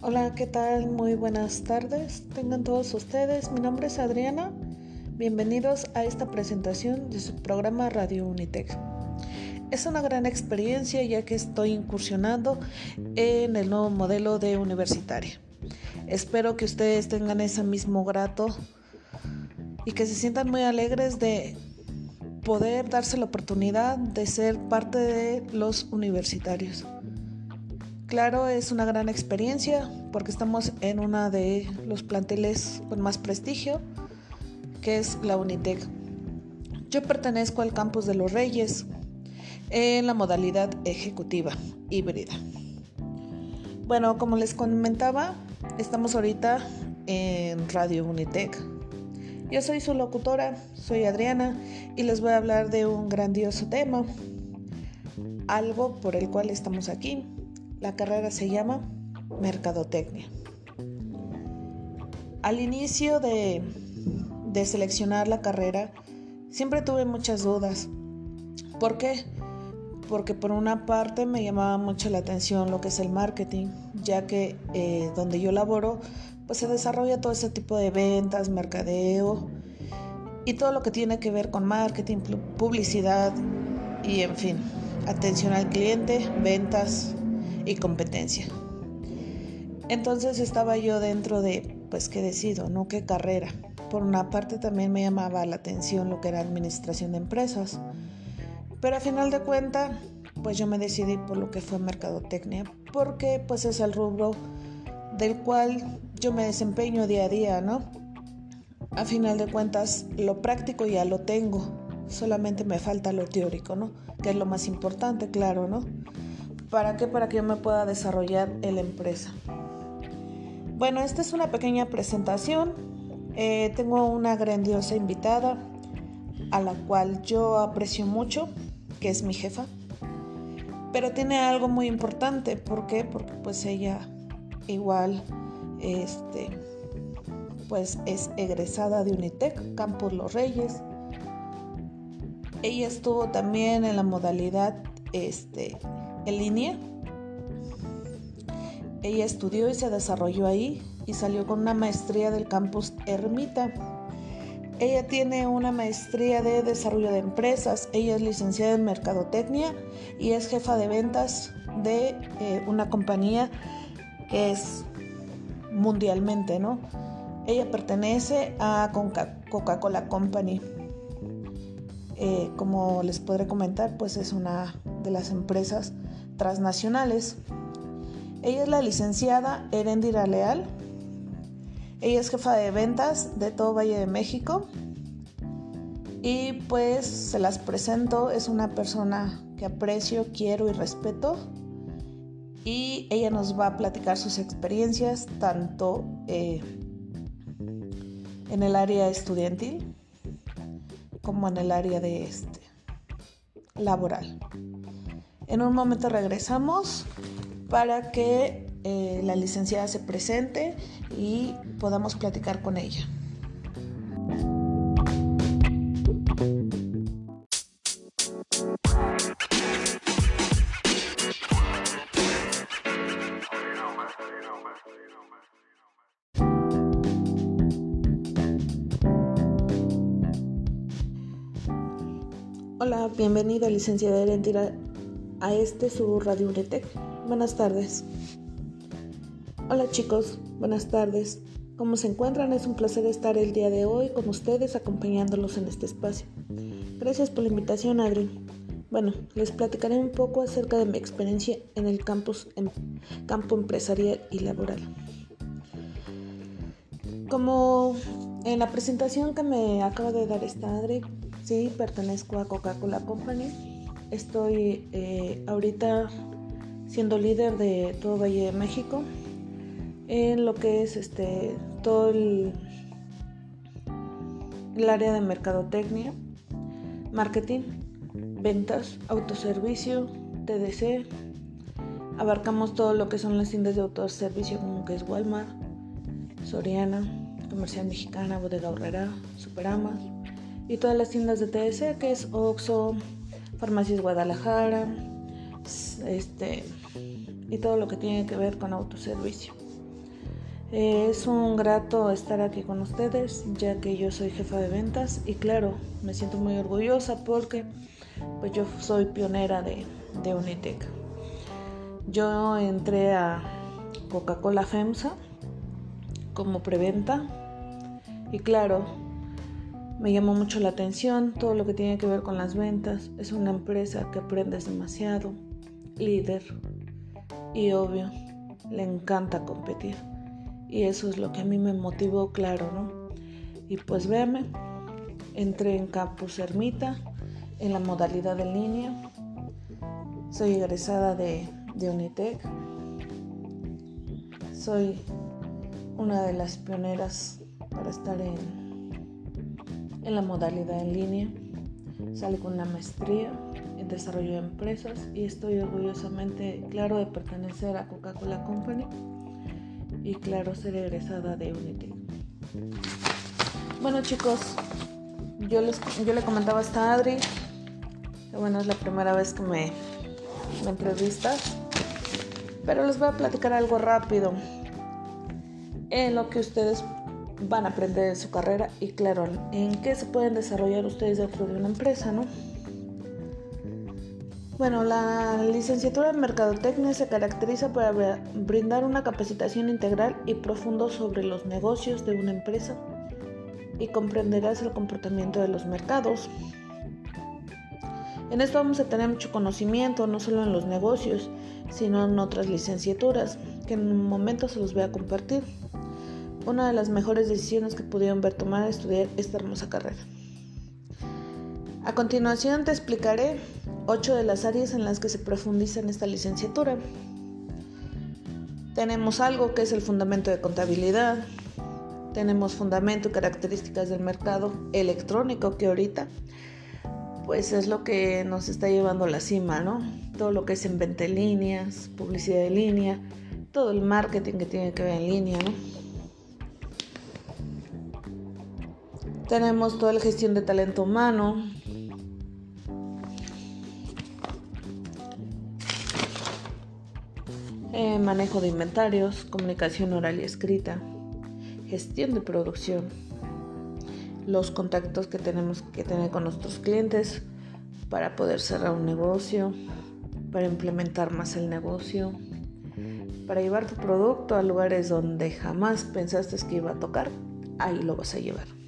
Hola, ¿qué tal? Muy buenas tardes. Tengan todos ustedes. Mi nombre es Adriana. Bienvenidos a esta presentación de su programa Radio Unitec. Es una gran experiencia ya que estoy incursionando en el nuevo modelo de universitaria. Espero que ustedes tengan ese mismo grato y que se sientan muy alegres de poder darse la oportunidad de ser parte de los universitarios. Claro, es una gran experiencia porque estamos en una de los planteles con más prestigio, que es la Unitec. Yo pertenezco al campus de los Reyes en la modalidad ejecutiva híbrida. Bueno, como les comentaba, estamos ahorita en Radio Unitec. Yo soy su locutora, soy Adriana y les voy a hablar de un grandioso tema, algo por el cual estamos aquí, la carrera se llama Mercadotecnia. Al inicio de, de seleccionar la carrera, siempre tuve muchas dudas. ¿Por qué? Porque por una parte me llamaba mucho la atención lo que es el marketing, ya que eh, donde yo laboro, pues se desarrolla todo ese tipo de ventas, mercadeo y todo lo que tiene que ver con marketing, publicidad y en fin, atención al cliente, ventas, y competencia. Entonces estaba yo dentro de, pues, ¿qué decido? ¿No? ¿Qué carrera? Por una parte también me llamaba la atención lo que era administración de empresas. Pero a final de cuentas, pues yo me decidí por lo que fue mercadotecnia, porque pues es el rubro del cual yo me desempeño día a día, ¿no? A final de cuentas, lo práctico ya lo tengo, solamente me falta lo teórico, ¿no? Que es lo más importante, claro, ¿no? ¿Para qué? Para que yo me pueda desarrollar en la empresa. Bueno, esta es una pequeña presentación. Eh, tengo una grandiosa invitada a la cual yo aprecio mucho, que es mi jefa. Pero tiene algo muy importante. ¿Por qué? Porque pues ella igual este, pues es egresada de Unitec, Campus Los Reyes. Ella estuvo también en la modalidad este, en línea. Ella estudió y se desarrolló ahí y salió con una maestría del campus Ermita. Ella tiene una maestría de desarrollo de empresas. Ella es licenciada en mercadotecnia y es jefa de ventas de eh, una compañía es mundialmente, ¿no? Ella pertenece a Coca-Cola Company. Eh, como les podré comentar, pues es una de las empresas transnacionales. Ella es la licenciada Erendira Leal. Ella es jefa de ventas de todo Valle de México. Y pues se las presento, es una persona que aprecio, quiero y respeto. Y ella nos va a platicar sus experiencias tanto eh, en el área estudiantil como en el área de este laboral. En un momento regresamos para que eh, la licenciada se presente y podamos platicar con ella. Hola, bienvenida licenciada Erendira a este su Radio Unitec. Buenas tardes. Hola chicos, buenas tardes. ¿Cómo se encuentran? Es un placer estar el día de hoy con ustedes acompañándolos en este espacio. Gracias por la invitación, Adri. Bueno, les platicaré un poco acerca de mi experiencia en el campo empresarial y laboral. Como en la presentación que me acaba de dar esta Adri, sí, pertenezco a Coca-Cola Company Estoy eh, ahorita siendo líder de todo Valle de México en lo que es este todo el, área de mercadotecnia, marketing, ventas, autoservicio, TDC. Abarcamos todo lo que son las tiendas de autoservicio como que es Walmart, Soriana, Comercial Mexicana, Bodega Horrera, Superama, y todas las tiendas de TS, que es Oxxo, Farmacias Guadalajara, este, y todo lo que tiene que ver con autoservicio. Es un grato estar aquí con ustedes, ya que yo soy jefa de ventas y claro, me siento muy orgullosa porque pues yo soy pionera de, de Unitec. Yo entré a Coca-Cola FEMSA como preventa y claro, me llamó mucho la atención todo lo que tiene que ver con las ventas. Es una empresa que aprendes demasiado, líder y obvio, le encanta competir. Y eso es lo que a mí me motivó, claro, ¿no? Y pues véame, entré en Campus Ermita en la modalidad de línea. Soy egresada de, de Unitec. Soy una de las pioneras para estar en, en la modalidad en línea. Salí con una maestría en desarrollo de empresas y estoy orgullosamente claro de pertenecer a Coca-Cola Company y claro ser egresada de Unity. Bueno chicos, yo, les, yo le comentaba hasta Adri, que bueno, es la primera vez que me, me entrevistas, pero les voy a platicar algo rápido en lo que ustedes van a aprender en su carrera y claro, en qué se pueden desarrollar ustedes dentro de una empresa, ¿no? Bueno, la licenciatura en Mercadotecnia se caracteriza por brindar una capacitación integral y profundo sobre los negocios de una empresa y comprenderás el comportamiento de los mercados. En esto vamos a tener mucho conocimiento, no solo en los negocios, sino en otras licenciaturas, que en un momento se los voy a compartir. Una de las mejores decisiones que pudieron ver tomar es estudiar esta hermosa carrera. A continuación te explicaré ocho de las áreas en las que se profundiza en esta licenciatura. Tenemos algo que es el fundamento de contabilidad, tenemos fundamento y características del mercado electrónico que ahorita pues es lo que nos está llevando a la cima, ¿no? Todo lo que es en venta en líneas, publicidad en línea, todo el marketing que tiene que ver en línea, ¿no? Tenemos toda la gestión de talento humano, Eh, manejo de inventarios, comunicación oral y escrita, gestión de producción, los contactos que tenemos que tener con nuestros clientes para poder cerrar un negocio, para implementar más el negocio, para llevar tu producto a lugares donde jamás pensaste que iba a tocar, ahí lo vas a llevar.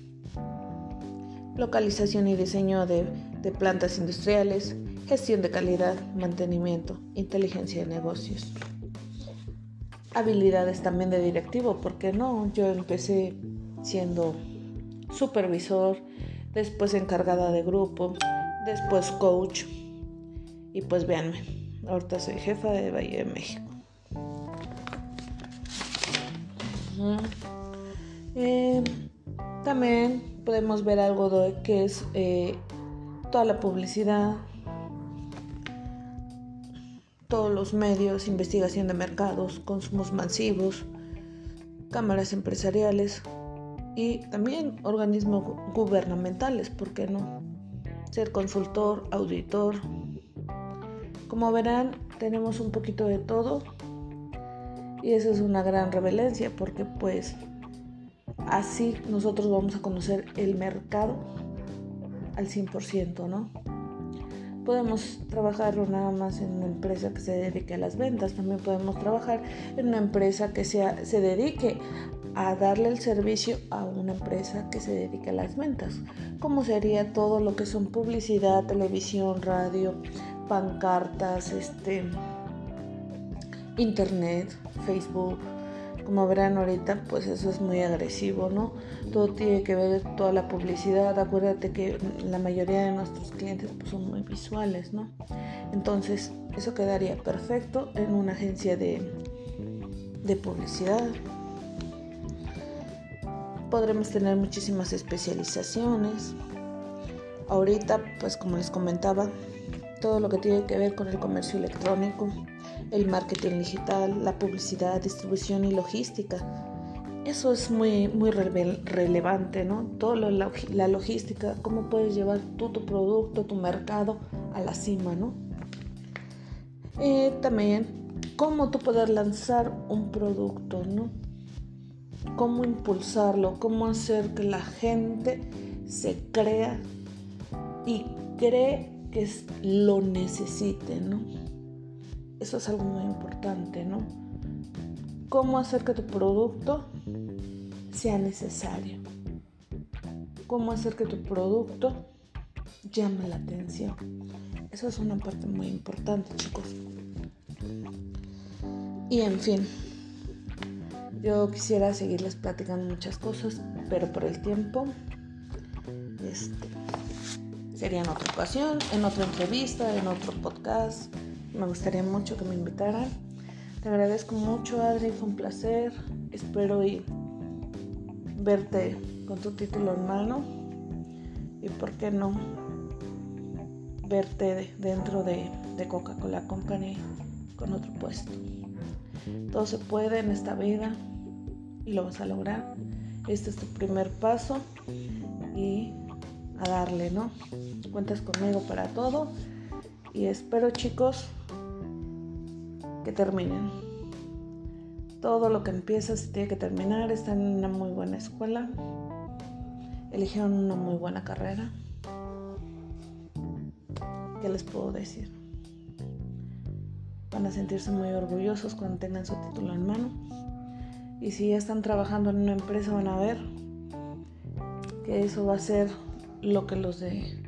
Localización y diseño de, de plantas industriales, gestión de calidad, mantenimiento, inteligencia de negocios. Habilidades también de directivo, porque no, yo empecé siendo supervisor, después encargada de grupo, después coach y pues véanme, ahorita soy jefa de Valle de México. Eh, también podemos ver algo de que es eh, toda la publicidad, todos los medios, investigación de mercados, consumos masivos, cámaras empresariales y también organismos gubernamentales, ¿por qué no? Ser consultor, auditor. Como verán, tenemos un poquito de todo y esa es una gran revelencia porque pues así nosotros vamos a conocer el mercado al 100%, ¿no? Podemos trabajar nada más en una empresa que se dedique a las ventas, también podemos trabajar en una empresa que sea, se dedique a darle el servicio a una empresa que se dedique a las ventas, como sería todo lo que son publicidad, televisión, radio, pancartas, este, internet, Facebook, como verán ahorita, pues eso es muy agresivo, ¿no? Todo tiene que ver toda la publicidad. Acuérdate que la mayoría de nuestros clientes pues, son muy visuales, ¿no? Entonces, eso quedaría perfecto en una agencia de, de publicidad. Podremos tener muchísimas especializaciones. Ahorita, pues como les comentaba, todo lo que tiene que ver con el comercio electrónico, el marketing digital, la publicidad, distribución y logística. eso es muy, muy relevante, ¿no? Toda la logística, cómo puedes llevar tú tu producto, tu mercado a la cima, ¿no? Eh, también, cómo tú poder lanzar un producto, ¿no? Cómo impulsarlo, cómo hacer que la gente se crea y cree que lo necesite, ¿no? Eso es algo muy importante, ¿no? Cómo hacer que tu producto sea necesario. Cómo hacer que tu producto llame la atención. Eso es una parte muy importante, chicos. Y en fin, yo quisiera seguirles platicando muchas cosas, pero por el tiempo, este, sería en otra ocasión, en otra entrevista, en otro podcast. Me gustaría mucho que me invitaran. Te agradezco mucho, Adri, fue un placer. Espero y verte con tu título en mano y por qué no verte dentro de, de Coca-Cola Company con otro puesto. Todo se puede en esta vida y lo vas a lograr. Este es tu primer paso y a darle, ¿no? Cuentas conmigo para todo y espero chicos que terminen. Todo lo que empieza se tiene que terminar. Están en una muy buena escuela. Eligieron una muy buena carrera. ¿Qué les puedo decir? Van a sentirse muy orgullosos cuando tengan su título en mano. Y si ya están trabajando en una empresa van a ver que eso va a ser lo que los de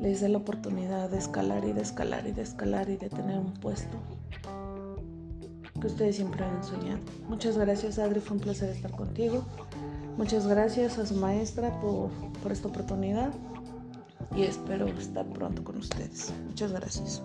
les dé la oportunidad de escalar y de escalar y de escalar y de tener un puesto que ustedes siempre han soñado. Muchas gracias Adri, fue un placer estar contigo. Muchas gracias a su maestra por, por esta oportunidad y espero estar pronto con ustedes. Muchas gracias.